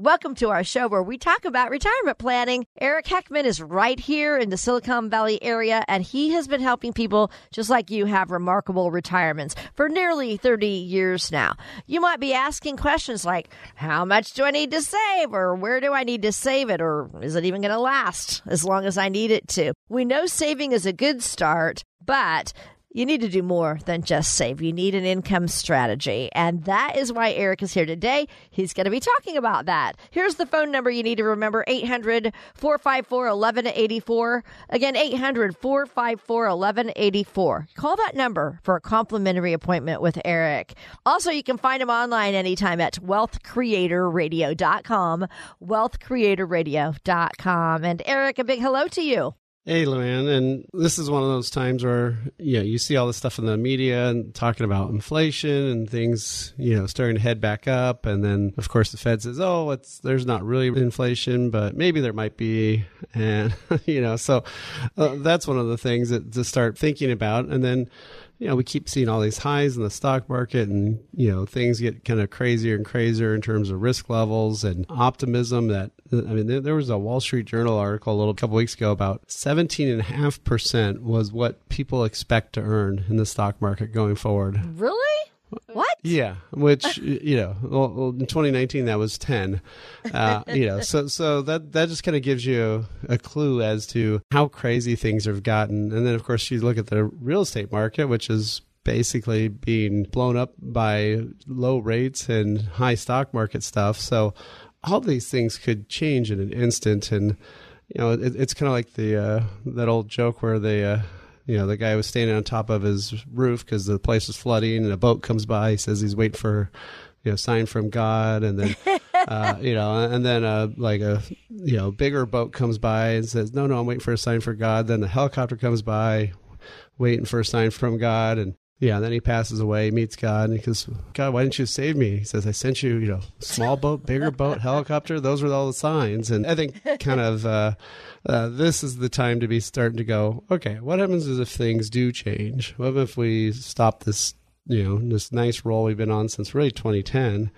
Welcome to our show where we talk about retirement planning. Eric Heckman is right here in the Silicon Valley area, and he has been helping people just like you have remarkable retirements for nearly 30 years now. You might be asking questions like, How much do I need to save? Or where do I need to save it? Or is it even going to last as long as I need it to? We know saving is a good start, but you need to do more than just save. You need an income strategy. And that is why Eric is here today. He's going to be talking about that. Here's the phone number you need to remember 800 454 1184. Again, 800 454 1184. Call that number for a complimentary appointment with Eric. Also, you can find him online anytime at wealthcreatorradio.com. Wealthcreatorradio.com. And Eric, a big hello to you. Hey, Luann, and this is one of those times where you know you see all this stuff in the media and talking about inflation and things, you know, starting to head back up, and then of course the Fed says, "Oh, it's there's not really inflation, but maybe there might be," and you know, so uh, that's one of the things that to start thinking about, and then you know, we keep seeing all these highs in the stock market and, you know, things get kind of crazier and crazier in terms of risk levels and optimism that, I mean, there, there was a Wall Street Journal article a little couple weeks ago about 17.5% was what people expect to earn in the stock market going forward. Really? What? Yeah, which you know, well, in 2019 that was 10. Uh, you know, so so that that just kind of gives you a, a, clue as to how crazy things have gotten. And then of course you look at the real estate market, which is basically being blown up by low rates and high stock market stuff. So all these things could change in an instant, and you know, it, it's kind of like the uh, that old joke where they. Uh, you know, the guy was standing on top of his roof because the place was flooding, and a boat comes by. He says he's waiting for, you know, sign from God, and then, uh, you know, and then uh, like a you know bigger boat comes by and says, no, no, I'm waiting for a sign for God. Then the helicopter comes by, waiting for a sign from God, and yeah, and then he passes away, meets God, and he goes, God, why didn't you save me? He says, I sent you, you know, small boat, bigger boat, helicopter. Those were all the signs. And I think kind of uh, uh, this is the time to be starting to go, okay, what happens is if things do change? What if we stop this, you know, this nice roll we've been on since really 2010?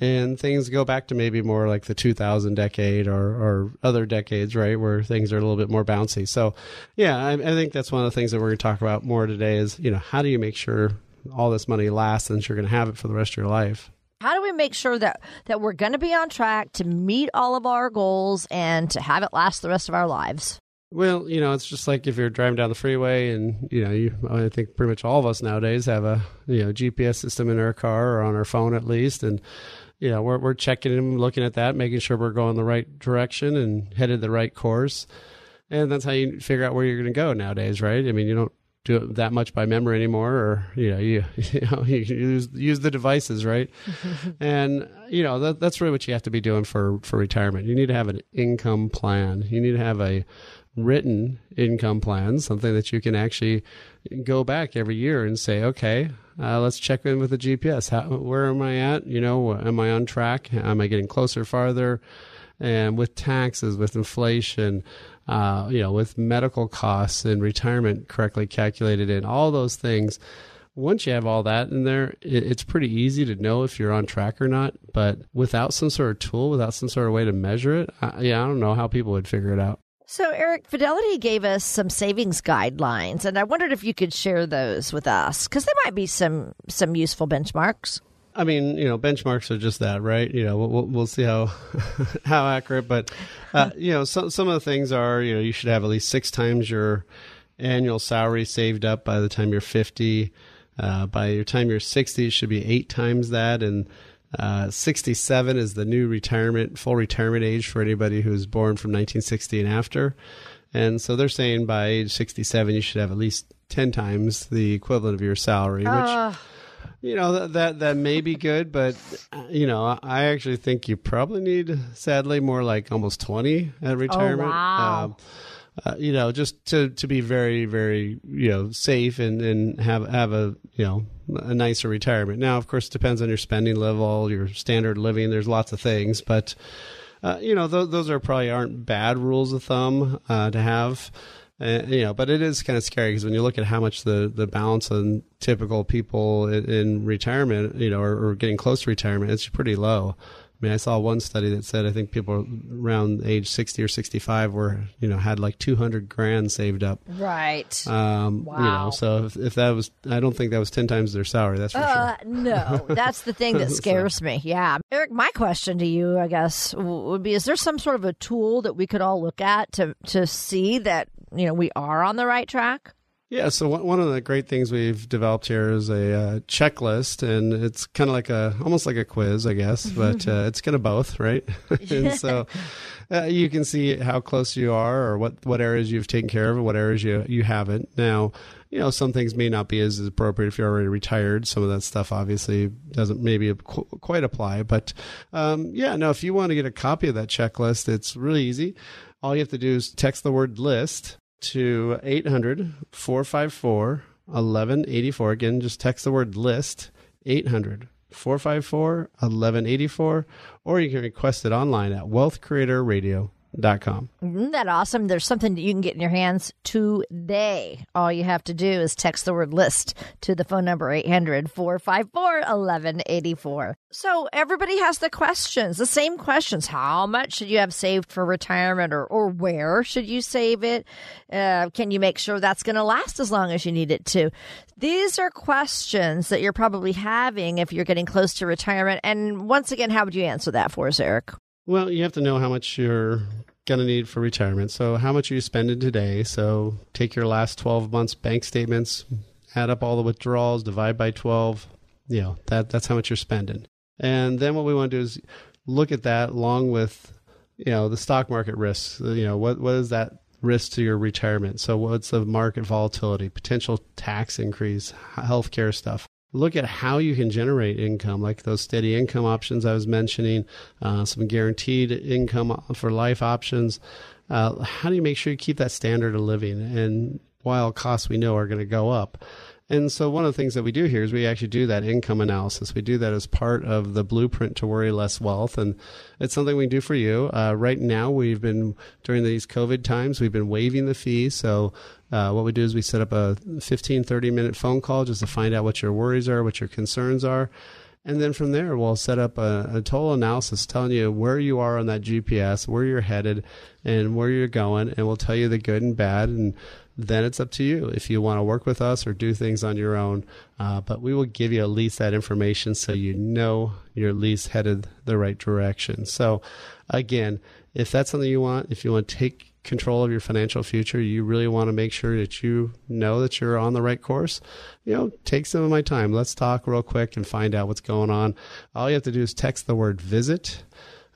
And things go back to maybe more like the 2000 decade or, or other decades, right, where things are a little bit more bouncy. So, yeah, I, I think that's one of the things that we're going to talk about more today is, you know, how do you make sure all this money lasts and you're going to have it for the rest of your life? How do we make sure that, that we're going to be on track to meet all of our goals and to have it last the rest of our lives? Well, you know, it's just like if you're driving down the freeway and, you know, you, I think pretty much all of us nowadays have a, you know, GPS system in our car or on our phone at least. And, you know, we're, we're checking and looking at that, making sure we're going the right direction and headed the right course. And that's how you figure out where you're going to go nowadays, right? I mean, you don't do it that much by memory anymore, or you know, you you know, you use use the devices, right? and you know, that, that's really what you have to be doing for for retirement. You need to have an income plan. You need to have a written income plan, something that you can actually go back every year and say, okay, uh, let's check in with the GPS. How, where am I at? You know, am I on track? Am I getting closer, farther? And with taxes, with inflation, uh, you know, with medical costs and retirement correctly calculated in, all those things. Once you have all that in there, it, it's pretty easy to know if you're on track or not. But without some sort of tool, without some sort of way to measure it, I, yeah, I don't know how people would figure it out. So, Eric, Fidelity gave us some savings guidelines, and I wondered if you could share those with us because there might be some some useful benchmarks. I mean, you know, benchmarks are just that, right? You know, we'll, we'll see how how accurate, but uh, you know, some some of the things are, you know, you should have at least six times your annual salary saved up by the time you're 50. Uh, by your time you're 60, it should be eight times that, and uh, 67 is the new retirement, full retirement age for anybody who's born from 1960 and after. And so they're saying by age 67, you should have at least 10 times the equivalent of your salary, which. Uh. You know that, that that may be good, but you know I actually think you probably need, sadly, more like almost twenty at retirement. Oh, wow. Um, uh, you know, just to, to be very, very, you know, safe and, and have have a you know a nicer retirement. Now, of course, it depends on your spending level, your standard living. There's lots of things, but uh, you know, th- those are probably aren't bad rules of thumb uh, to have. Uh, you know, but it is kind of scary because when you look at how much the, the balance on typical people in, in retirement, you know, or, or, getting close to retirement, it's pretty low. I mean, I saw one study that said I think people around age 60 or 65 were, you know, had like 200 grand saved up. Right. Um, wow. You know, so if, if, that was, I don't think that was 10 times their salary. That's for uh, sure. no, that's the thing that scares so. me. Yeah. Eric, my question to you, I guess, would be: Is there some sort of a tool that we could all look at to to see that you know we are on the right track? Yeah, so one of the great things we've developed here is a uh, checklist, and it's kind of like a almost like a quiz, I guess, but uh, it's kind of both, right? and so uh, you can see how close you are, or what what areas you've taken care of, and what areas you you haven't. Now, you know, some things may not be as appropriate if you're already retired. Some of that stuff obviously doesn't maybe qu- quite apply, but um, yeah, no. If you want to get a copy of that checklist, it's really easy. All you have to do is text the word list to 800 454 1184. Again, just text the word list 800 454 1184, or you can request it online at wealthcreatorradio.com. Isn't that awesome? There's something that you can get in your hands today. All you have to do is text the word list to the phone number 800 454 1184. So everybody has the questions, the same questions. How much should you have saved for retirement or, or where should you save it? Uh, can you make sure that's going to last as long as you need it to? These are questions that you're probably having if you're getting close to retirement. And once again, how would you answer that for us, Eric? Well, you have to know how much you're going to need for retirement. So, how much are you spending today? So, take your last 12 months bank statements, add up all the withdrawals, divide by 12. You know, that that's how much you're spending. And then what we want to do is look at that along with, you know, the stock market risks. Uh, you know, what what is that risk to your retirement? So, what's the market volatility, potential tax increase, healthcare stuff? Look at how you can generate income, like those steady income options I was mentioning, uh, some guaranteed income for life options. Uh, how do you make sure you keep that standard of living? And while costs we know are going to go up. And so one of the things that we do here is we actually do that income analysis. We do that as part of the blueprint to worry less wealth. And it's something we do for you. Uh, right now, we've been, during these COVID times, we've been waiving the fee. So uh, what we do is we set up a 15, 30 minute phone call just to find out what your worries are, what your concerns are. And then from there, we'll set up a, a, total analysis telling you where you are on that GPS, where you're headed, and where you're going. And we'll tell you the good and bad. And then it's up to you if you want to work with us or do things on your own. Uh, but we will give you at least that information so you know you're at least headed the right direction. So, again, if that's something you want, if you want to take control of your financial future, you really want to make sure that you know that you're on the right course, you know, take some of my time. Let's talk real quick and find out what's going on. All you have to do is text the word visit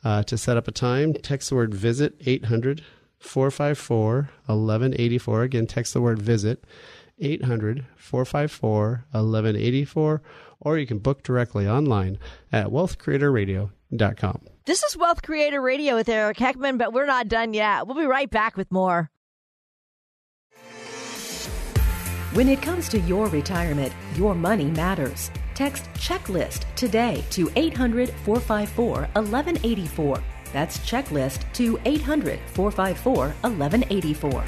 uh, to set up a time. Text the word visit 800 454 1184. Again, text the word visit 800 454 1184, or you can book directly online at wealthcreatorradio.com. This is Wealth Creator Radio with Eric Heckman, but we're not done yet. We'll be right back with more. When it comes to your retirement, your money matters. Text checklist today to 800 454 1184. That's checklist to 800 454 1184.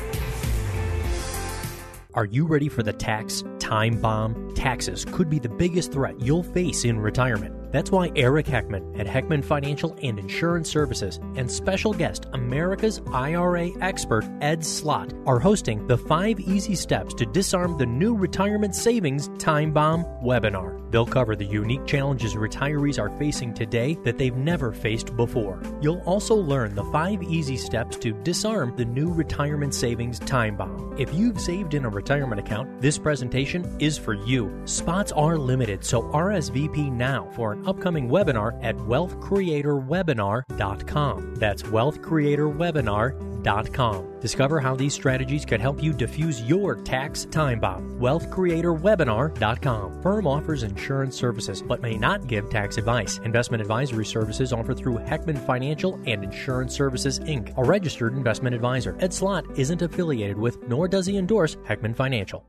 Are you ready for the tax time bomb? Taxes could be the biggest threat you'll face in retirement. That's why Eric Heckman at Heckman Financial and Insurance Services and special guest America's IRA expert Ed Slott are hosting the 5 easy steps to disarm the new retirement savings time bomb webinar. They'll cover the unique challenges retirees are facing today that they've never faced before. You'll also learn the 5 easy steps to disarm the new retirement savings time bomb. If you've saved in a retirement account, this presentation is for you. Spots are limited, so RSVP now for an upcoming webinar at wealthcreatorwebinar.com. That's wealthcreatorwebinar.com. Discover how these strategies can help you diffuse your tax time bomb. Wealthcreatorwebinar.com. Firm offers insurance services but may not give tax advice. Investment advisory services offered through Heckman Financial and Insurance Services Inc., a registered investment advisor. Ed Slott isn't affiliated with nor does he endorse Heckman Financial.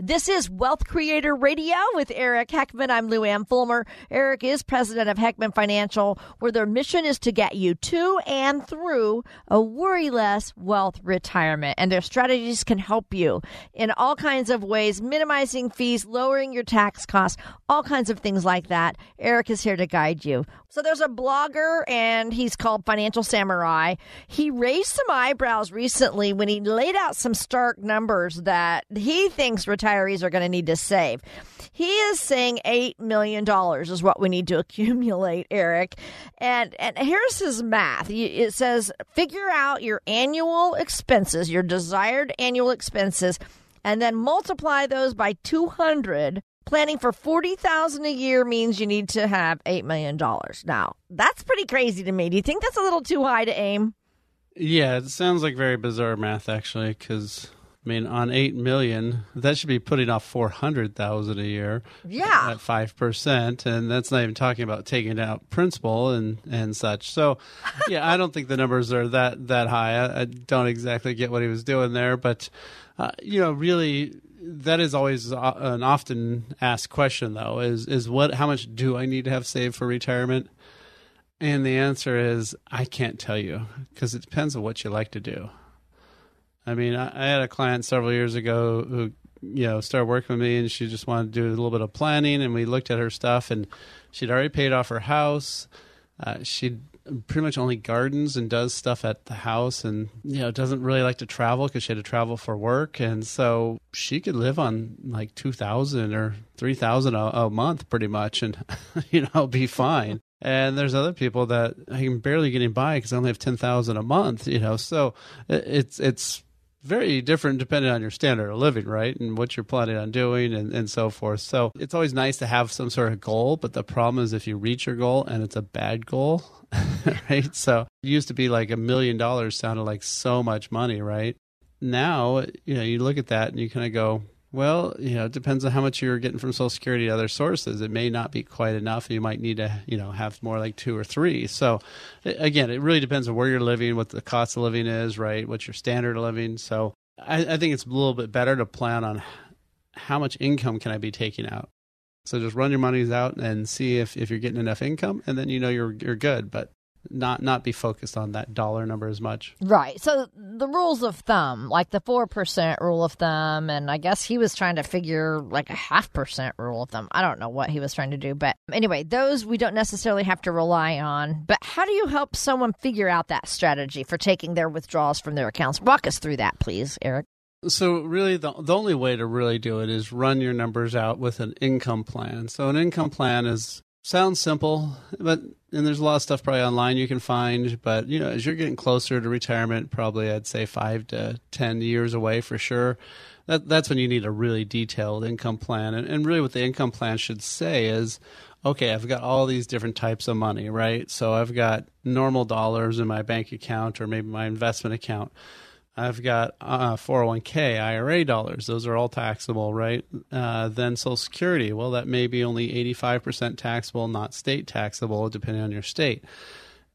This is Wealth Creator Radio with Eric Heckman. I'm Lou Ann Fulmer. Eric is president of Heckman Financial, where their mission is to get you to and through a worry less wealth retirement. And their strategies can help you in all kinds of ways, minimizing fees, lowering your tax costs, all kinds of things like that. Eric is here to guide you. So there's a blogger and he's called Financial Samurai. He raised some eyebrows recently when he laid out some stark numbers that he thinks retirees are going to need to save. He is saying $8 million is what we need to accumulate, Eric. And, and here's his math. It says figure out your annual expenses, your desired annual expenses, and then multiply those by 200 planning for 40,000 a year means you need to have 8 million dollars. Now, that's pretty crazy to me. Do you think that's a little too high to aim? Yeah, it sounds like very bizarre math actually cuz I mean, on eight million, that should be putting off four hundred thousand a year. Yeah, at five percent, and that's not even talking about taking out principal and and such. So, yeah, I don't think the numbers are that that high. I, I don't exactly get what he was doing there, but uh, you know, really, that is always an often asked question, though. Is is what? How much do I need to have saved for retirement? And the answer is I can't tell you because it depends on what you like to do. I mean, I, I had a client several years ago who, you know, started working with me and she just wanted to do a little bit of planning. And we looked at her stuff and she'd already paid off her house. Uh, she pretty much only gardens and does stuff at the house and you know doesn't really like to travel because she had to travel for work and so she could live on like 2000 or 3000 a month pretty much and you know be fine and there's other people that I'm barely getting by because I only have ten thousand a month. You know, so it's it's very different depending on your standard of living, right? And what you're planning on doing and, and so forth. So it's always nice to have some sort of goal, but the problem is if you reach your goal and it's a bad goal, right? So it used to be like a million dollars sounded like so much money, right? Now, you know, you look at that and you kind of go, well, you know, it depends on how much you're getting from Social Security and other sources. It may not be quite enough. You might need to, you know, have more like two or three. So, again, it really depends on where you're living, what the cost of living is, right? What's your standard of living. So, I, I think it's a little bit better to plan on how much income can I be taking out. So just run your monies out and see if, if you're getting enough income, and then you know you're you're good. But not not be focused on that dollar number as much. Right. So the rules of thumb, like the four percent rule of thumb, and I guess he was trying to figure like a half percent rule of thumb. I don't know what he was trying to do, but anyway, those we don't necessarily have to rely on. But how do you help someone figure out that strategy for taking their withdrawals from their accounts? Walk us through that, please, Eric. So really the the only way to really do it is run your numbers out with an income plan. So an income plan is sounds simple, but and there's a lot of stuff probably online you can find. But you know, as you're getting closer to retirement, probably I'd say five to ten years away for sure. That that's when you need a really detailed income plan. And, and really, what the income plan should say is, okay, I've got all these different types of money, right? So I've got normal dollars in my bank account or maybe my investment account. I've got uh, 401k, IRA dollars. Those are all taxable, right? Uh, then Social Security. Well, that may be only 85% taxable, not state taxable, depending on your state.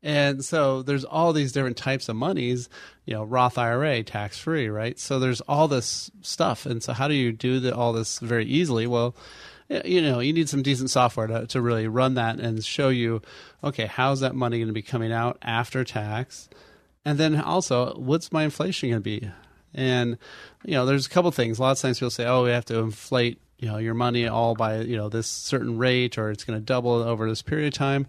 And so there's all these different types of monies, you know, Roth IRA, tax free, right? So there's all this stuff. And so how do you do the, all this very easily? Well, you know, you need some decent software to, to really run that and show you, okay, how's that money going to be coming out after tax? And then also, what's my inflation going to be? And you know, there's a couple things. A lot of times people say, "Oh, we have to inflate you know your money all by you know this certain rate, or it's going to double over this period of time."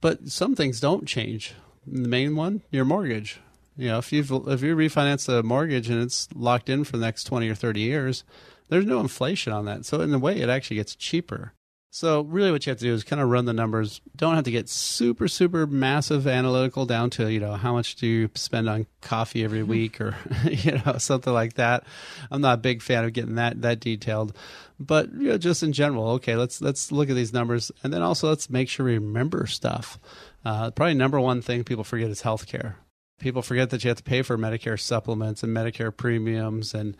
But some things don't change. The main one, your mortgage. You know, if you if you refinance a mortgage and it's locked in for the next twenty or thirty years, there's no inflation on that. So in a way, it actually gets cheaper. So really what you have to do is kind of run the numbers. Don't have to get super, super massive analytical down to, you know, how much do you spend on coffee every week or, you know, something like that. I'm not a big fan of getting that, that detailed, but you know, just in general, okay, let's, let's look at these numbers and then also let's make sure we remember stuff. Uh, probably number one thing people forget is healthcare people forget that you have to pay for Medicare supplements and Medicare premiums and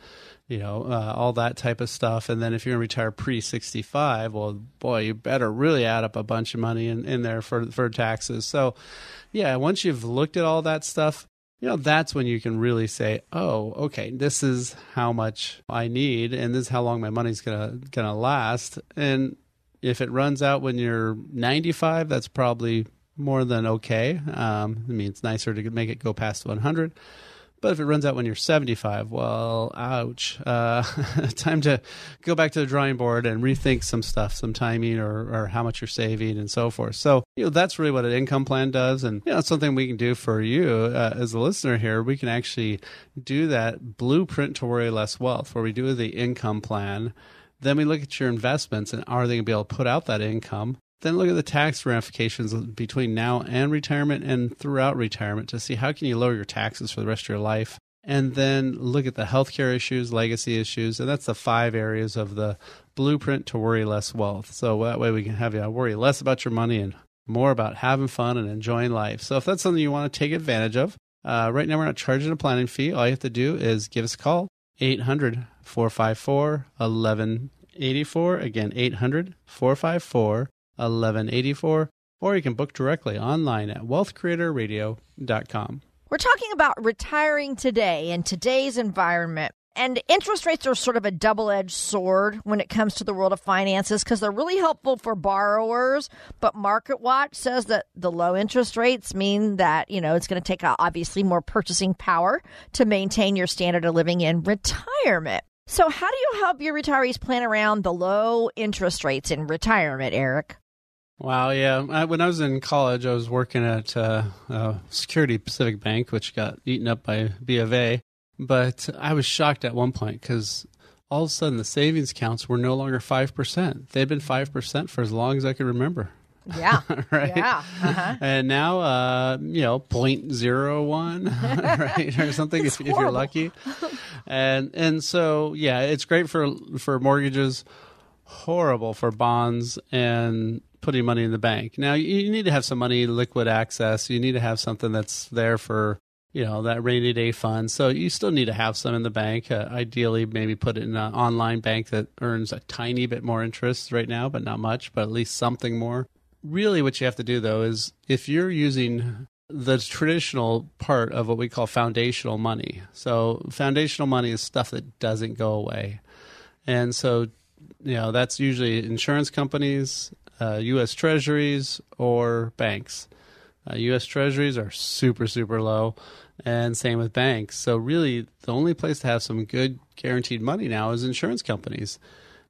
you know uh, all that type of stuff. And then if you're going to retire pre 65, well, boy, you better really add up a bunch of money in, in there for for taxes. So, yeah, once you've looked at all that stuff. You know, that's when you can really say, "Oh, okay, this is how much I need, and this is how long my money's gonna gonna last." And if it runs out when you're 95, that's probably more than okay. Um, I mean, it's nicer to make it go past 100. But if it runs out when you're 75, well, ouch. Uh, time to go back to the drawing board and rethink some stuff, some timing or, or how much you're saving and so forth. So, you know, that's really what an income plan does. And, you know, something we can do for you uh, as a listener here. We can actually do that blueprint to worry less wealth where we do the income plan. Then we look at your investments and are they going to be able to put out that income? Then look at the tax ramifications between now and retirement and throughout retirement to see how can you lower your taxes for the rest of your life. And then look at the healthcare issues legacy issues and that's the five areas of the blueprint to worry less wealth. So that way we can have you worry less about your money and more about having fun and enjoying life. So if that's something you want to take advantage of uh, right now we're not charging a planning fee. All you have to do is give us a call 800 454 1184 again 800 454 1184, or you can book directly online at wealthcreatorradio.com. We're talking about retiring today in today's environment. And interest rates are sort of a double edged sword when it comes to the world of finances because they're really helpful for borrowers. But Market Watch says that the low interest rates mean that, you know, it's going to take uh, obviously more purchasing power to maintain your standard of living in retirement. So, how do you help your retirees plan around the low interest rates in retirement, Eric? Wow, yeah. I, when I was in college, I was working at uh, uh, Security Pacific Bank, which got eaten up by B of A. But I was shocked at one point because all of a sudden the savings accounts were no longer 5%. They'd been 5% for as long as I could remember. Yeah. right. Yeah. Uh-huh. And now, uh, you know, 0.01, right, or something if, if, you're lucky. And and so yeah, it's great for for mortgages, horrible for bonds and putting money in the bank. Now you need to have some money liquid access. You need to have something that's there for you know that rainy day fund. So you still need to have some in the bank. Uh, ideally, maybe put it in an online bank that earns a tiny bit more interest right now, but not much, but at least something more. Really, what you have to do though is if you're using the traditional part of what we call foundational money. So foundational money is stuff that doesn't go away. And so, you know, that's usually insurance companies, uh, U.S. Treasuries or banks. Uh, U.S. Treasuries are super, super low, and same with banks. So, really, the only place to have some good guaranteed money now is insurance companies.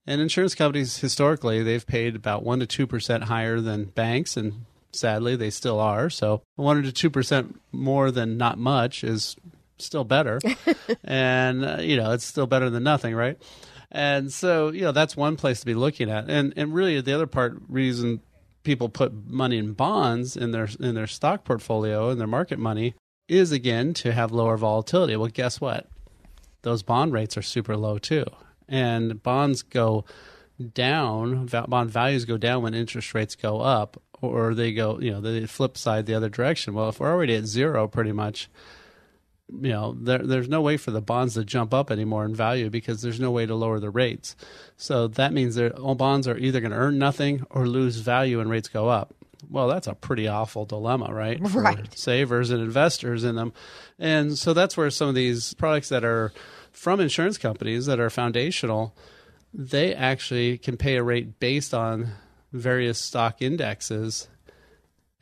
And insurance companies, historically, they've paid about 1% to 2% higher than banks, and sadly, they still are. So, 1% to 2% more than not much is still better. and, uh, you know, it's still better than nothing, right? And so, you know, that's one place to be looking at. And and really the other part reason people put money in bonds in their in their stock portfolio and their market money is again to have lower volatility. Well, guess what? Those bond rates are super low too. And bonds go down, bond values go down when interest rates go up or they go, you know, the flip side the other direction. Well, if we're already at zero pretty much, you know there, there's no way for the bonds to jump up anymore in value because there's no way to lower the rates. So that means that all bonds are either going to earn nothing or lose value when rates go up. Well that's a pretty awful dilemma right? For right. savers and investors in them. And so that's where some of these products that are from insurance companies that are foundational they actually can pay a rate based on various stock indexes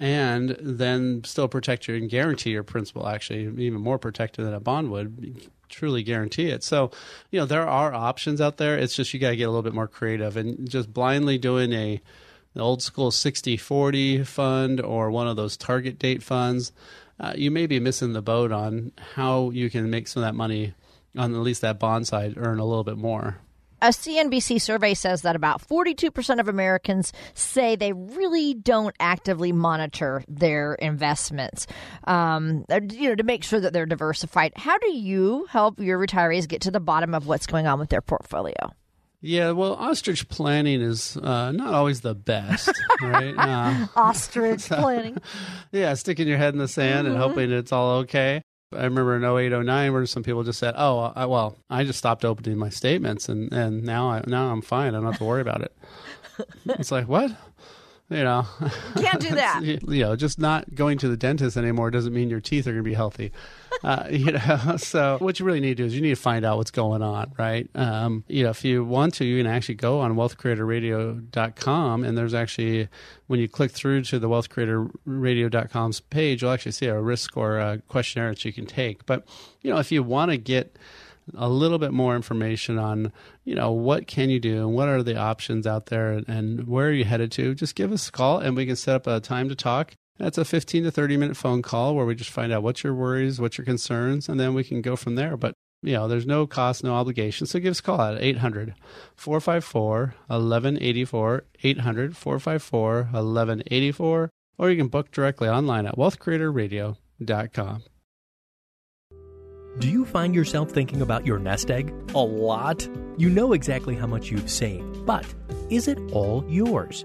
and then still protect you and guarantee your principal actually even more protected than a bond would truly guarantee it. So you know there are options out there. It's just you got to get a little bit more creative and just blindly doing a old school 60-40 fund or one of those target date funds. Uh, you may be missing the boat on how you can make some of that money on at least that bond side earn a little bit more A CNBC survey says that about 42% of Americans say they really don't actively monitor their investments, um, uh, you know, to make sure that they're diversified. How do you help your retirees get to the bottom of what's going on with their portfolio? Yeah, well, ostrich planning is uh, not always the best, right? Uh, ostrich planning. yeah, sticking your head in the sand mm-hmm. and hoping it's all okay. I remember in 08, 09 where some people just said, "Oh, I, well, I just stopped opening my statements, and, and now I now I'm fine. I don't have to worry about it." it's like what? You know, can't do that. you know, just not going to the dentist anymore doesn't mean your teeth are going to be healthy. Uh, you know, so what you really need to do is you need to find out what's going on, right? Um, you know, if you want to, you can actually go on wealthcreatorradio.com and there's actually, when you click through to the wealthcreatorradio.com's page, you'll actually see a risk score uh, questionnaire that you can take. But, you know, if you want to get a little bit more information on, you know, what can you do and what are the options out there and, where are you headed to, just give us a call and we can set up a time to talk. That's a 15 to 30 minute phone call where we just find out what's your worries, what's your concerns, and then we can go from there. But you know, there's no cost, no obligation. So give us a call at 800 454 1184, 800 454 1184, or you can book directly online at wealthcreatorradio.com. Do you find yourself thinking about your nest egg a lot? You know exactly how much you've saved, but is it all yours?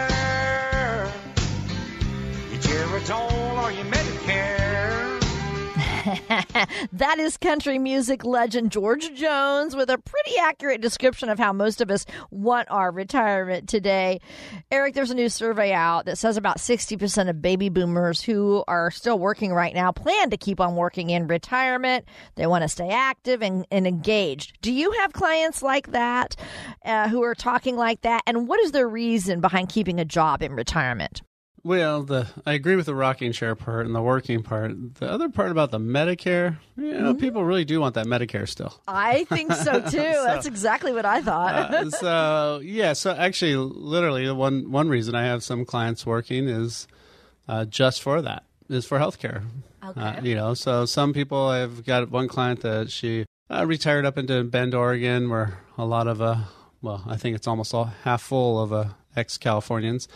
that is country music legend George Jones with a pretty accurate description of how most of us want our retirement today. Eric, there's a new survey out that says about 60% of baby boomers who are still working right now plan to keep on working in retirement. They want to stay active and, and engaged. Do you have clients like that uh, who are talking like that? And what is their reason behind keeping a job in retirement? Well, the I agree with the rocking chair part and the working part. The other part about the Medicare, you know, mm-hmm. people really do want that Medicare still. I think so too. so, That's exactly what I thought. uh, so yeah, so actually, literally, one one reason I have some clients working is uh, just for that is for healthcare. Okay. Uh, you know, so some people I've got one client that she uh, retired up into Bend, Oregon, where a lot of uh, well, I think it's almost all half full of uh, ex Californians,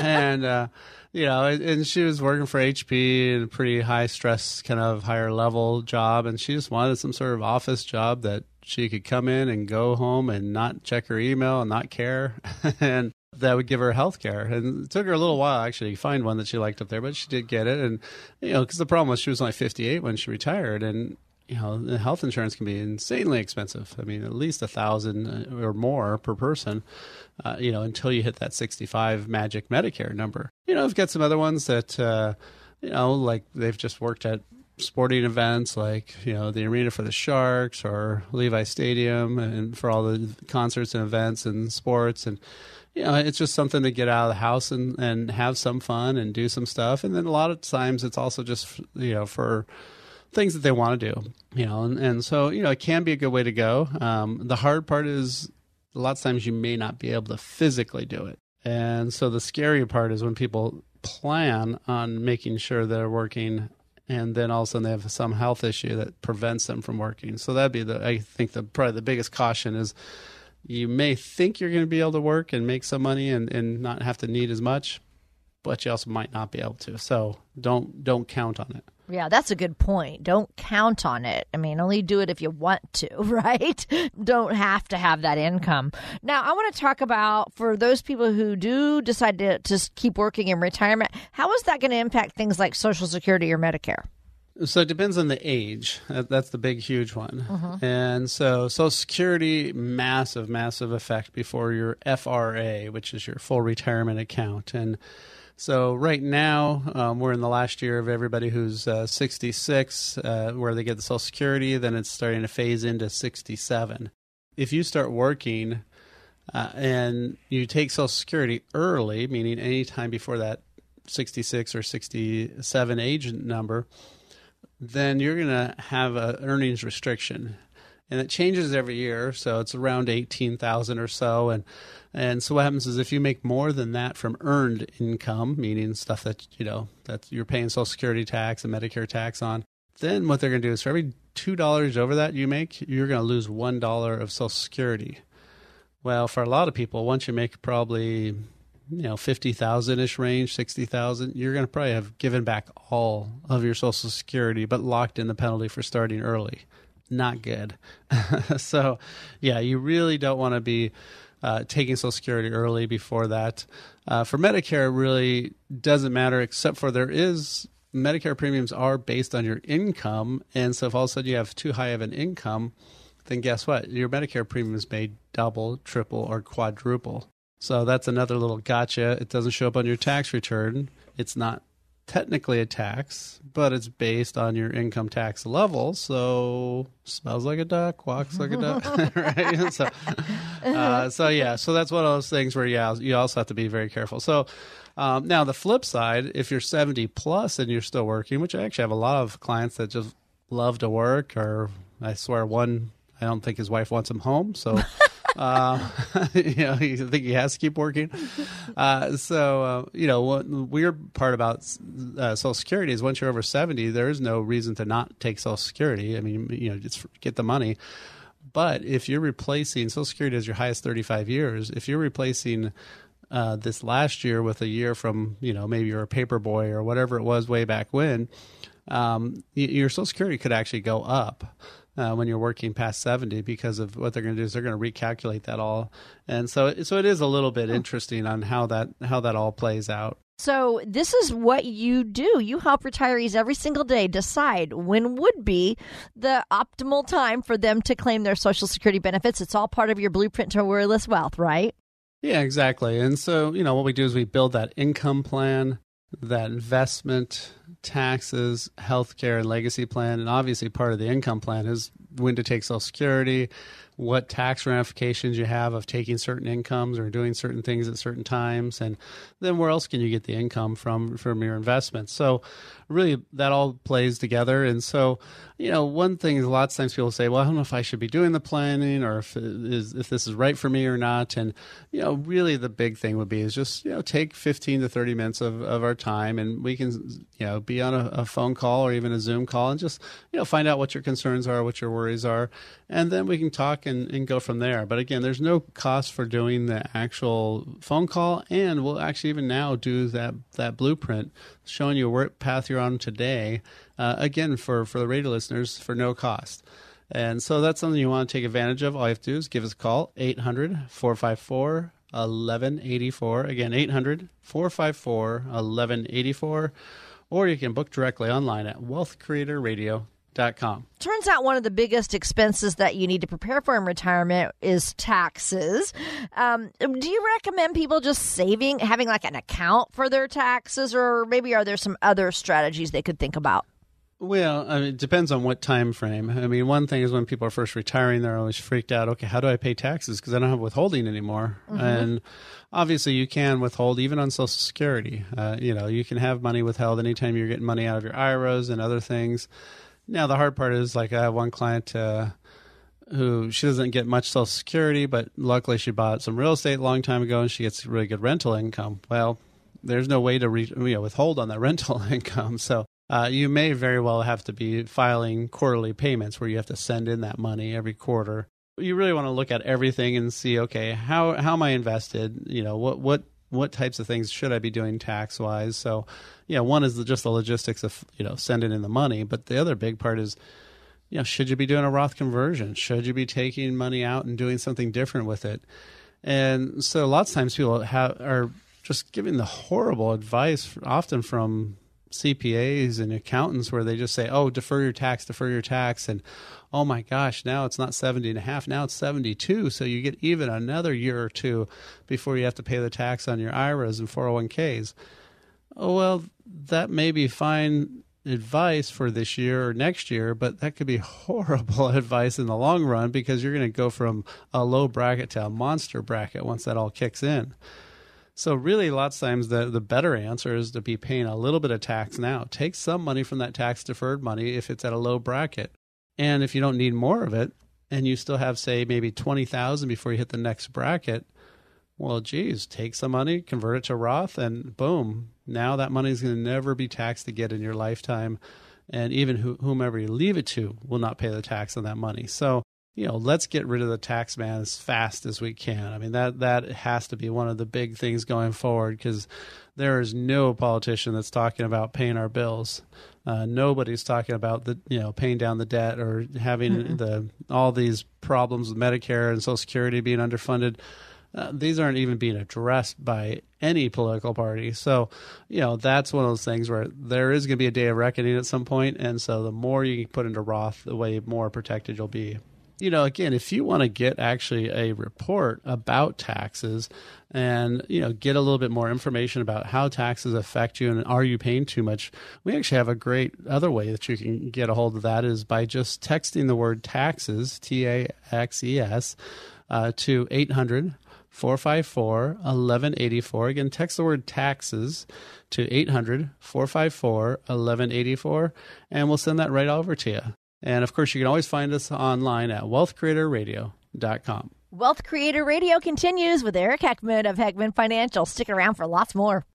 and uh, you know, and she was working for HP in a pretty high stress, kind of higher level job, and she just wanted some sort of office job that she could come in and go home and not check her email and not care, and that would give her health care. And it took her a little while actually to find one that she liked up there, but she did get it. And, you know, because the problem was she was only 58 when she retired. And, you know, health insurance can be insanely expensive. I mean, at least a thousand uh, or more per person. Uh, you know, until you hit that 65 magic Medicare number. You know, I've got some other ones that, uh, you know, like they've just worked at sporting events like you know the arena for the Sharks or Levi Stadium and for all the concerts and events and sports and you know it's just something to get out of the house and and have some fun and do some stuff and then a lot of times it's also just you know for things that they want to do, you know, and, and so, you know, it can be a good way to go. Um, the hard part is a lot of times you may not be able to physically do it. And so the scary part is when people plan on making sure they're working and then all of a sudden they have some health issue that prevents them from working. So that'd be the, I think the, probably the biggest caution is you may think you're going to be able to work and make some money and, and not have to need as much, but you also might not be able to. So don't, don't count on it. Yeah, that's a good point. Don't count on it. I mean, only do it if you want to, right? Don't have to have that income. Now, I want to talk about for those people who do decide to, to keep working in retirement, how is that going to impact things like Social Security or Medicare? So it depends on the age. That's the big, huge one. Mm-hmm. And so Social Security, massive, massive effect before your FRA, which is your full retirement account. And so right now, um, we're in the last year of everybody who's uh, 66, uh, where they get the Social Security. Then it's starting to phase into 67. If you start working uh, and you take Social Security early, meaning any time before that 66 or 67 age number, then you're going to have an earnings restriction. And it changes every year, so it's around 18,000 or so and and so what happens is if you make more than that from earned income, meaning stuff that, you know, that you're paying social security tax and Medicare tax on, then what they're going to do is for every $2 over that you make, you're going to lose $1 of social security. Well, for a lot of people, once you make probably you know 50,000 ish range, 60,000, you're going to probably have given back all of your social security but locked in the penalty for starting early. Not good. so, yeah, you really don't want to be uh, taking Social Security early before that. Uh, for Medicare, it really doesn't matter, except for there is Medicare premiums are based on your income, and so if all of a sudden you have too high of an income, then guess what? Your Medicare premiums may double, triple, or quadruple. So that's another little gotcha. It doesn't show up on your tax return. It's not technically a tax, but it's based on your income tax level. So smells like a duck, walks like a duck, right? so, uh, so yeah, so that's one of those things where yeah, you also have to be very careful. So. Um, now the flip side, if you're 70 plus and you're still working, which I actually have a lot of clients that just love to work, or I swear one, I don't think his wife wants him home, so uh, you know, you think he has to keep working. Uh, so, uh, you know, what the weird part about uh, Social Security is once you're over 70, there is no reason to not take Social Security. I mean, you know, just get the money. But if you're replacing Social Security as your highest 35 years, if you're replacing uh, this last year with a year from, you know, maybe you're a paper boy or whatever it was way back when, um, your Social Security could actually go up uh, when you're working past 70 because of what they're going to do is they're going to recalculate that all. And so so it is a little bit interesting on how that how that all plays out. So this is what you do. You help retirees every single day decide when would be the optimal time for them to claim their social security benefits. It's all part of your blueprint to worryless wealth right? Yeah exactly. And so you know what we do is we build that income plan that investment, taxes, healthcare, and legacy plan, and obviously part of the income plan is when to take Social Security, what tax ramifications you have of taking certain incomes or doing certain things at certain times, and then where else can you get the income from from your investments? So, really, that all plays together. And so, you know, one thing is a lot of times people say, "Well, I don't know if I should be doing the planning or if is if this is right for me or not." And you know, really, the big thing would be is just you know take fifteen to thirty minutes of, of our time, and we can you know be on a, a phone call or even a Zoom call, and just you know find out what your concerns are, what your worries are, and then we can talk and, and go from there. But again, there's no cost for doing the actual phone call, and we'll actually even now do that that blueprint showing you what path you're on today. Uh, again, for for the radio listeners, for no cost. And so that's something you want to take advantage of. All you have to do is give us a call, 800 454 1184. Again, 800 454 1184. Or you can book directly online at wealthcreatorradio.com Com. Turns out one of the biggest expenses that you need to prepare for in retirement is taxes. Um, do you recommend people just saving, having like an account for their taxes, or maybe are there some other strategies they could think about? Well, I mean, it depends on what time frame. I mean, one thing is when people are first retiring, they're always freaked out. Okay, how do I pay taxes? Because I don't have withholding anymore. Mm-hmm. And obviously, you can withhold even on Social Security. Uh, you know, you can have money withheld anytime you're getting money out of your IRAs and other things. Now the hard part is like I have one client uh, who she doesn't get much Social Security, but luckily she bought some real estate a long time ago and she gets really good rental income. Well, there's no way to re- you know, withhold on that rental income, so uh, you may very well have to be filing quarterly payments where you have to send in that money every quarter. You really want to look at everything and see, okay, how how am I invested? You know, what what what types of things should I be doing tax wise. So, yeah, one is the, just the logistics of you know sending in the money, but the other big part is you know, should you be doing a Roth conversion? Should you be taking money out and doing something different with it? And so lots of times people have are just giving the horrible advice, often from CPAs and accountants, where they just say, "Oh, defer your tax, defer your tax," and oh my gosh, now it's not 70 and a half, now it's 72. So you get even another year or two before you have to pay the tax on your IRAs and 401ks. Oh, well, that may be fine advice for this year or next year, but that could be horrible advice in the long run because you're going to go from a low bracket to a monster bracket once that all kicks in. So really, lots of times the the better answer is to be paying a little bit of tax now. Take some money from that tax deferred money if it's at a low bracket, and if you don't need more of it, and you still have say maybe twenty thousand before you hit the next bracket, well, geez, take some money, convert it to Roth, and boom, now that money is going to never be taxed again in your lifetime. And even whomever you leave it to will not pay the tax on that money. So, you know, let's get rid of the tax man as fast as we can. I mean, that, that has to be one of the big things going forward because there is no politician that's talking about paying our bills. Uh, nobody's talking about the you know paying down the debt or having mm-hmm. the all these problems with Medicare and Social Security being underfunded. Uh, these aren't even being addressed by any political party. So, you know, that's one of those things where there is going to be a day of reckoning at some point, and so the more you put into Roth, the way more protected you'll be. You know, again, if you want to get actually a report about taxes and, you know, get a little bit more information about how taxes affect you and are you paying too much, we actually have a great other way that you can get a hold of that is by just texting the word taxes, T A X E S, uh, to 800 454 1184. Again, text the word taxes to 800 454 1184, and we'll send that right over to you. And of course, you can always find us online at wealthcreatorradio.com. Wealth Creator Radio continues with Eric Heckman of Heckman Financial. Stick around for lots more.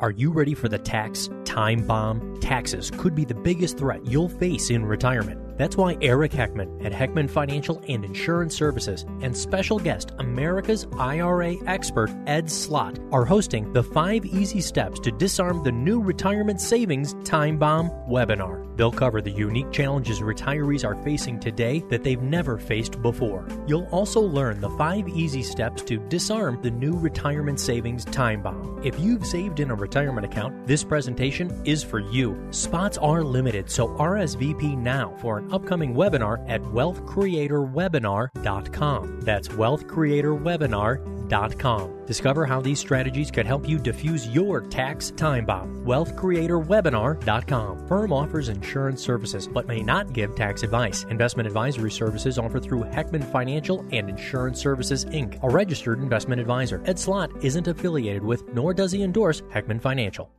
Are you ready for the tax time bomb? Taxes could be the biggest threat you'll face in retirement. That's why Eric Heckman at Heckman Financial and Insurance Services and special guest America's IRA expert Ed Slott are hosting the 5 easy steps to disarm the new retirement savings time bomb webinar. They'll cover the unique challenges retirees are facing today that they've never faced before. You'll also learn the 5 easy steps to disarm the new retirement savings time bomb. If you've saved in a retirement account, this presentation is for you. Spots are limited, so RSVP now for upcoming webinar at wealthcreatorwebinar.com. That's wealthcreatorwebinar.com. Discover how these strategies could help you diffuse your tax time bomb. Wealthcreatorwebinar.com. Firm offers insurance services but may not give tax advice. Investment advisory services offered through Heckman Financial and Insurance Services Inc., a registered investment advisor. Ed Slott isn't affiliated with nor does he endorse Heckman Financial.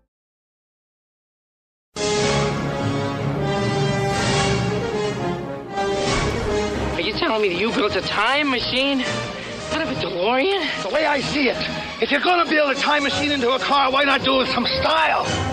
Telling me that you built a time machine out of a DeLorean? The way I see it, if you're gonna build a time machine into a car, why not do it with some style?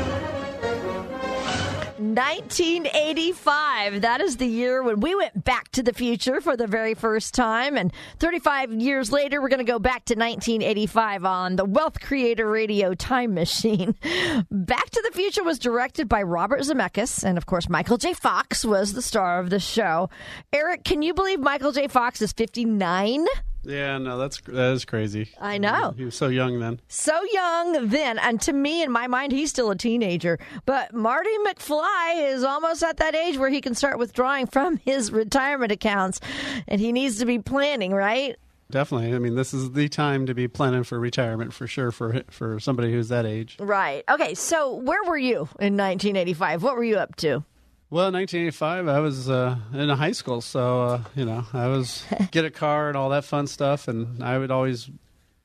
1985. That is the year when we went back to the future for the very first time. And 35 years later, we're going to go back to 1985 on the Wealth Creator Radio Time Machine. Back to the Future was directed by Robert Zemeckis. And of course, Michael J. Fox was the star of the show. Eric, can you believe Michael J. Fox is 59? Yeah, no, that's that is crazy. I know. He was so young then. So young then, and to me, in my mind, he's still a teenager. But Marty McFly is almost at that age where he can start withdrawing from his retirement accounts, and he needs to be planning, right? Definitely. I mean, this is the time to be planning for retirement for sure for for somebody who's that age. Right. Okay. So, where were you in 1985? What were you up to? Well, 1985, I was uh, in high school, so uh, you know, I was get a car and all that fun stuff, and I would always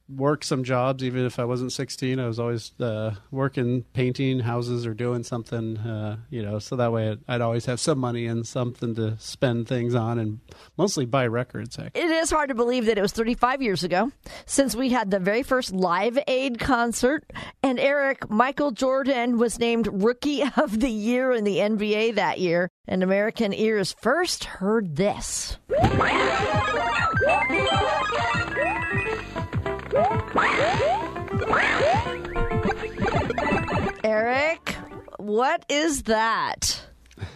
work some jobs, even if I wasn't 16. I was always uh, working, painting houses or doing something, uh, you know, so that way I'd, always have some money and something to spend things on and mostly buy records. Actually. It is hard to believe that it was 35 years ago since we had the very first Live Aid concert. And Eric, Michael Jordan was named Rookie of the Year in the NBA that year. And American ears first heard this. Eric, what is that?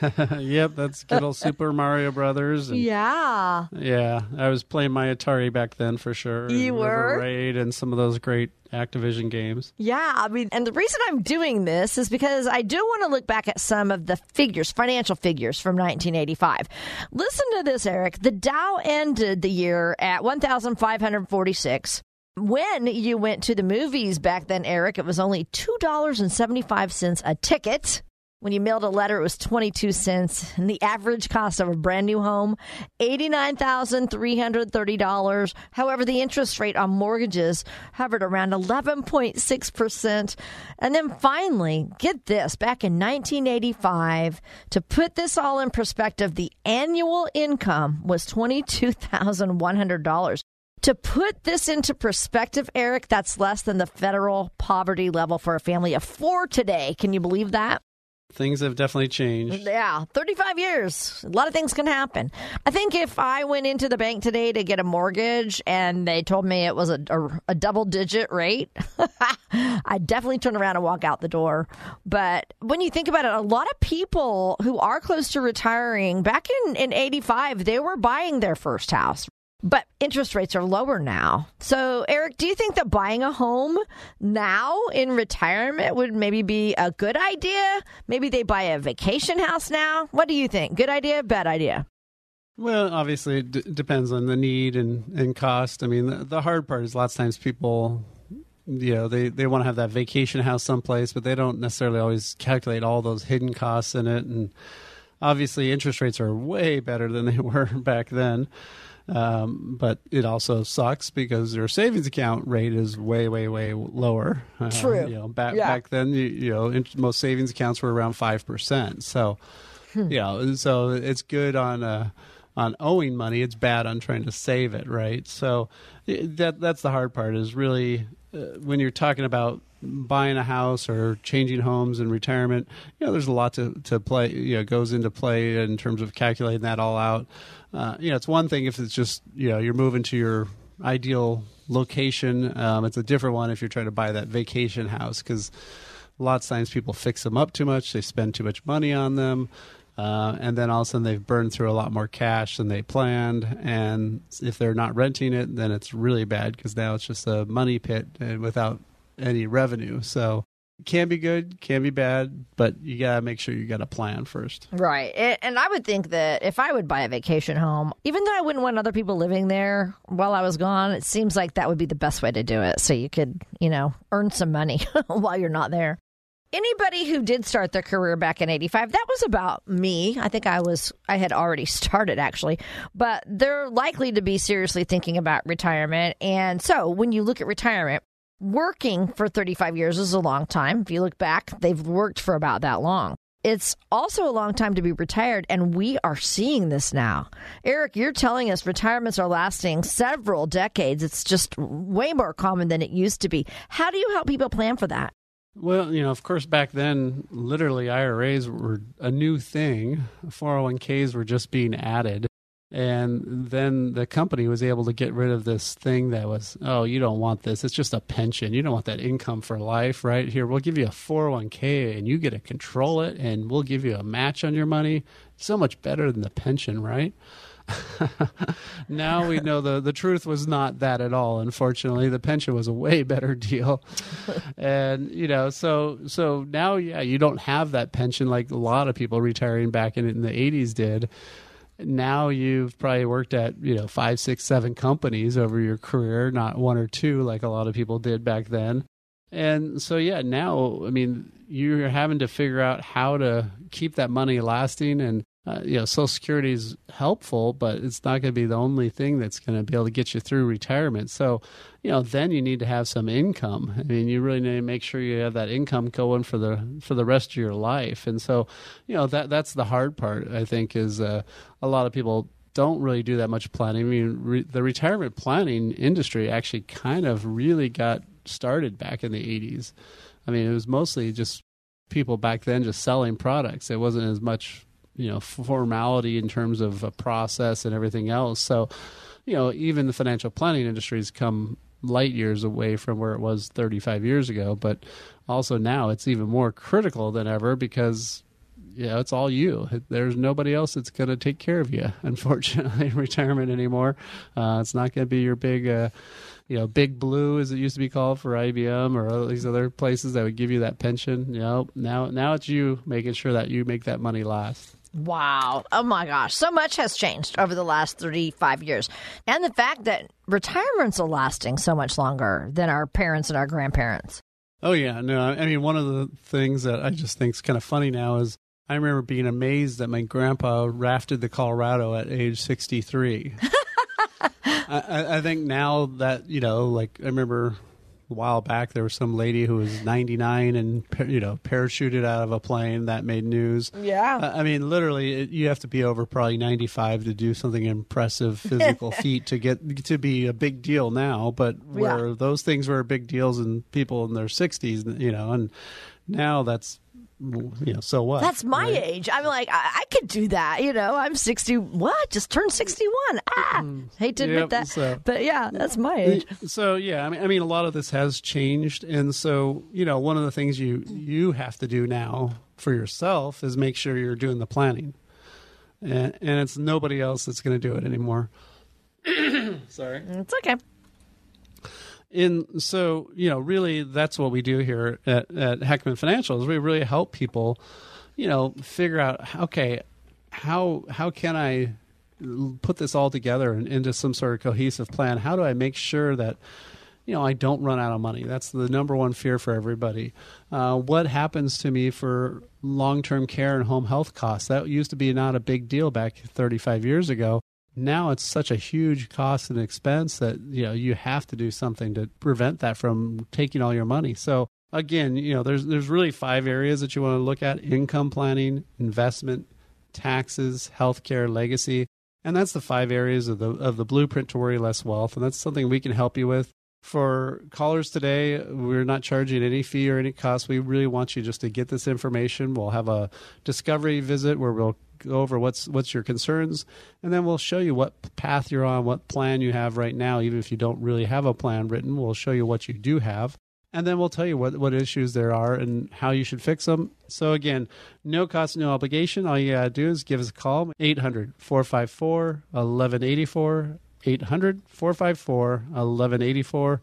yep, that's good old Super Mario Brothers. And, yeah. Yeah, I was playing my Atari back then for sure. You and River were? Raid and some of those great Activision games. Yeah, I mean, and the reason I'm doing this is because I do want to look back at some of the figures, financial figures from 1985. Listen to this, Eric. The Dow ended the year at 1,546. When you went to the movies back then, Eric, it was only $2.75 a ticket. When you mailed a letter, it was 22 cents. And the average cost of a brand new home, $89,330. However, the interest rate on mortgages hovered around 11.6%. And then finally, get this back in 1985, to put this all in perspective, the annual income was $22,100. To put this into perspective, Eric, that's less than the federal poverty level for a family of four today. Can you believe that? Things have definitely changed. Yeah, 35 years. A lot of things can happen. I think if I went into the bank today to get a mortgage and they told me it was a, a, a double digit rate, I'd definitely turn around and walk out the door. But when you think about it, a lot of people who are close to retiring back in, in 85, they were buying their first house. But interest rates are lower now. So, Eric, do you think that buying a home now in retirement would maybe be a good idea? Maybe they buy a vacation house now? What do you think? Good idea, bad idea? Well, obviously, it d- depends on the need and, and cost. I mean, the, the hard part is lots of times people, you know, they, they want to have that vacation house someplace, but they don't necessarily always calculate all those hidden costs in it. And obviously, interest rates are way better than they were back then. Um, but it also sucks because their savings account rate is way, way, way lower. Uh, True. You know, back Yeah. back then, you, you know, in, most savings accounts were around five percent. So, Hmm. you know, so it's good on uh, on owing money. It's bad on trying to save it, right? So that that's the hard part. Is really uh, when you're talking about buying a house or changing homes in retirement. You know, there's a lot to to play. You know, goes into play in terms of calculating that all out. Uh, you know, it's one thing if it's just you know you're moving to your ideal location. Um, it's a different one if you're trying to buy that vacation house because a lot of times people fix them up too much. They spend too much money on them. Uh, and then all of a sudden they've burned through a lot more cash than they planned. And if they're not renting it, then it's really bad because now it's just a money pit uh, without any revenue. So can be good, can be bad, but you got to make sure you got a plan first. Right. And I would think that if I would buy a vacation home, even though I wouldn't want other people living there while I was gone, it seems like that would be the best way to do it. So you could, you know, earn some money while you're not there. Anybody who did start their career back in 85, that was about me. I think I was, I had already started actually, but they're likely to be seriously thinking about retirement. And so when you look at retirement, working for 35 years is a long time. If you look back, they've worked for about that long. It's also a long time to be retired, and we are seeing this now. Eric, you're telling us retirements are lasting several decades. It's just way more common than it used to be. How do you help people plan for that? Well, you know, of course, back then, literally IRAs were a new thing. 401ks were just being added. And then the company was able to get rid of this thing that was, oh, you don't want this. It's just a pension. You don't want that income for life, right? Here, we'll give you a 401k and you get to control it and we'll give you a match on your money. So much better than the pension, right? now we know the the truth was not that at all unfortunately the pension was a way better deal and you know so so now yeah you don't have that pension like a lot of people retiring back in, in the 80s did now you've probably worked at you know five six seven companies over your career not one or two like a lot of people did back then. And so yeah now i mean you're having to figure out how to keep that money lasting and uh, you know, Social Security is helpful, but it's not going to be the only thing that's going to be able to get you through retirement. So, you know, then you need to have some income. I mean, you really need to make sure you have that income going for the for the rest of your life. And so, you know, that that's the hard part. I think is uh, a lot of people don't really do that much planning. I mean, re- the retirement planning industry actually kind of really got started back in the '80s. I mean, it was mostly just people back then just selling products. It wasn't as much you know formality in terms of a process and everything else so you know even the financial planning industry has come light years away from where it was 35 years ago. But also now it's even more critical than ever because yeah, it's all you. There's nobody else that's going to take care of you, unfortunately, in retirement anymore. Uh, it's not going to be your big, uh, you know, big blue as it used to be called for IBM or all these other places that would give you that pension. You know, now now it's you making sure that you make that money last. Wow. Oh my gosh. So much has changed over the last 35 years. And the fact that retirement's are lasting so much longer than our parents and our grandparents. Oh, yeah. No, I mean, one of the things that I just think is kind of funny now is I remember being amazed that my grandpa rafted the Colorado at age 63. I, I think now that, you know, like I remember a while back there was some lady who was 99 and you know parachuted out of a plane that made news. Yeah. I mean literally you have to be over probably 95 to do something impressive physical feat to get to be a big deal now. But where yeah. those things were big deals in people in their 60s you know and now that's you know, so what? That's my right? age. I'm like, I, I, could do that. You know, I'm 60. What? Just turned 61. Ah, hate to admit yep, that, so, but yeah, that's my age. So yeah, I mean, I mean, a lot of this has changed, and so you know, one of the things you you have to do now for yourself is make sure you're doing the planning, and, and it's nobody else that's going to do it anymore. Sorry, it's okay in so you know really that's what we do here at, at Heckman Financial is we really help people you know figure out okay how how can I put this all together and into some sort of cohesive plan? How do I make sure that you know I don't run out of money? That's the number one fear for everybody. Uh, what happens to me for long-term care and home health costs? That used to be not a big deal back 35 years ago now it's such a huge cost and expense that you know you have to do something to prevent that from taking all your money. So again, you know, there's there's really five areas that you want to look at: income planning, investment, taxes, healthcare, legacy, and that's the five areas of the of the blueprint to worry less wealth. And that's something we can help you with. For callers today, we're not charging any fee or any cost. We really want you just to get this information. We'll have a discovery visit where we'll go over what's what's your concerns, and then we'll show you what path you're on, what plan you have right now. Even if you don't really have a plan written, we'll show you what you do have, and then we'll tell you what what issues there are and how you should fix them. So again, no cost, no obligation. All you gotta do is give us a call 800 454 1184 800 454 1184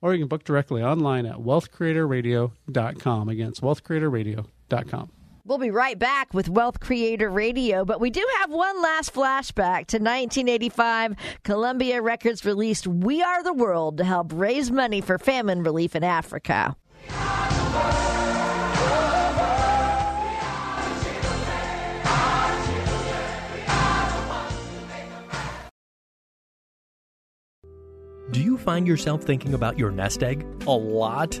or you can book directly online at wealthcreatorradio.com. Again, it's wealthcreatorradio.com. We'll be right back with Wealth Creator Radio, but we do have one last flashback to 1985. Columbia Records released We Are the World to help raise money for famine relief in Africa. Do you find yourself thinking about your nest egg a lot?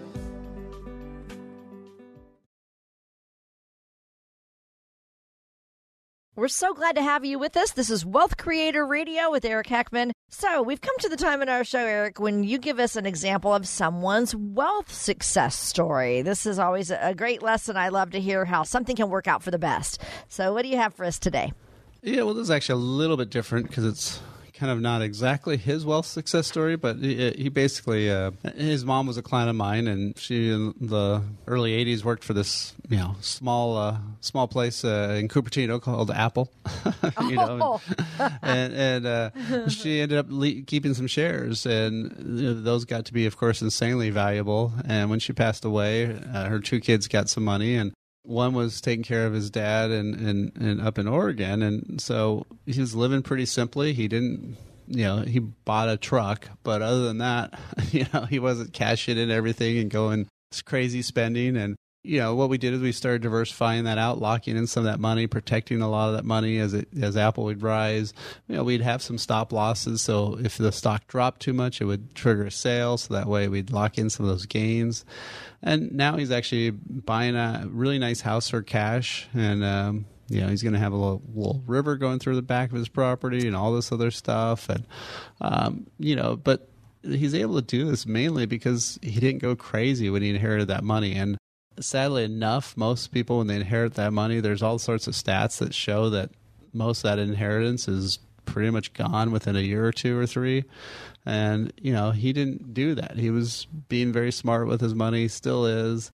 We're so glad to have you with us. This is Wealth Creator Radio with Eric Heckman. So, we've come to the time in our show, Eric, when you give us an example of someone's wealth success story. This is always a great lesson. I love to hear how something can work out for the best. So, what do you have for us today? Yeah, well, this is actually a little bit different because it's kind of not exactly his wealth success story, but he, he basically uh, his mom was a client of mine, and she in the early '80s worked for this you know small uh, small place uh, in Cupertino called Apple, you know, and and, and uh, she ended up le- keeping some shares, and you know, those got to be, of course, insanely valuable. And when she passed away, uh, her two kids got some money, and One was taking care of his dad and, and, and up in Oregon. And so he was living pretty simply. He didn't, you know, he bought a truck, but other than that, you know, he wasn't cashing in everything and going crazy spending. And you know what we did is we started diversifying that out, locking in some of that money, protecting a lot of that money as it as Apple would rise. You know, we'd have some stop losses, so if the stock dropped too much, it would trigger a sale. So that way, we'd lock in some of those gains. And now he's actually buying a really nice house for cash, and um, you know he's going to have a little, little, river going through the back of his property and all this other stuff, and um, you know, but he's able to do this mainly because he didn't go crazy when he inherited that money and sadly enough, most people when they inherit that money, there's all sorts of stats that show that most of that inheritance is pretty much gone within a year or two or three. And, you know, he didn't do that. He was being very smart with his money, still is.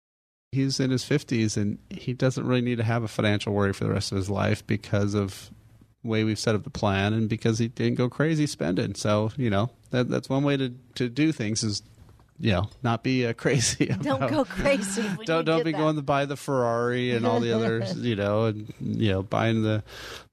He's in his 50s and he doesn't really need to have a financial worry for the rest of his life because of the way we've set up the plan and because he didn't go crazy spending. So, you know, that that's one way to, to do things is you know, not be uh, crazy. Don't go crazy. don't don't be that. going to buy the Ferrari and all the others, you know, and you know, buying the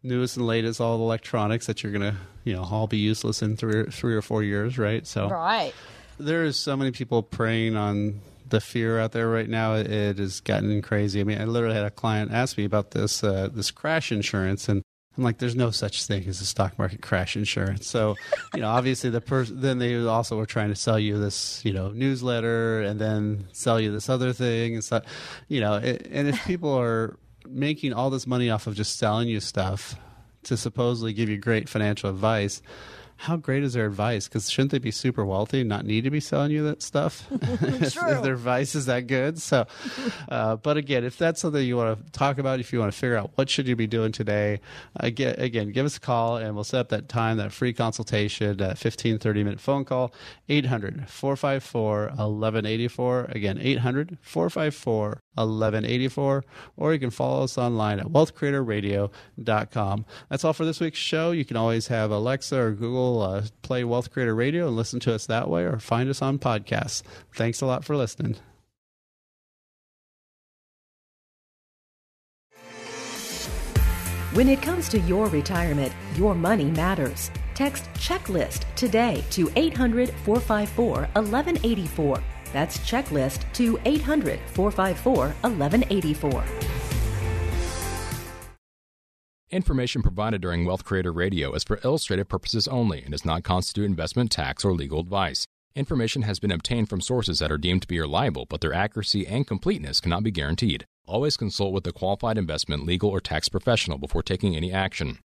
newest and latest all the electronics that you're gonna, you know, all be useless in three three or four years, right? So right. There is so many people preying on the fear out there right now. It has gotten crazy. I mean, I literally had a client ask me about this uh, this crash insurance, and I'm like, there's no such thing as a stock market crash insurance. So, you know, obviously the person, then they also were trying to sell you this, you know, newsletter and then sell you this other thing. And so, you know, it, and if people are making all this money off of just selling you stuff to supposedly give you great financial advice, how great is their advice? Because shouldn't they be super wealthy and not need to be selling you that stuff? if, their advice is that good. So, uh, but again, if that's something you want to talk about, if you want to figure out what should you be doing today, again, again, give us a call and we'll set up that time, that free consultation, that 15, 30 minute phone call, 800 454 1184. Again, 800 454 1184, or you can follow us online at wealthcreatorradio.com. That's all for this week's show. You can always have Alexa or Google uh, play Wealth Creator Radio and listen to us that way, or find us on podcasts. Thanks a lot for listening. When it comes to your retirement, your money matters. Text checklist today to 800 454 1184 that's checklist to 800 454 1184. Information provided during Wealth Creator Radio is for illustrative purposes only and does not constitute investment, tax, or legal advice. Information has been obtained from sources that are deemed to be reliable, but their accuracy and completeness cannot be guaranteed. Always consult with a qualified investment, legal, or tax professional before taking any action.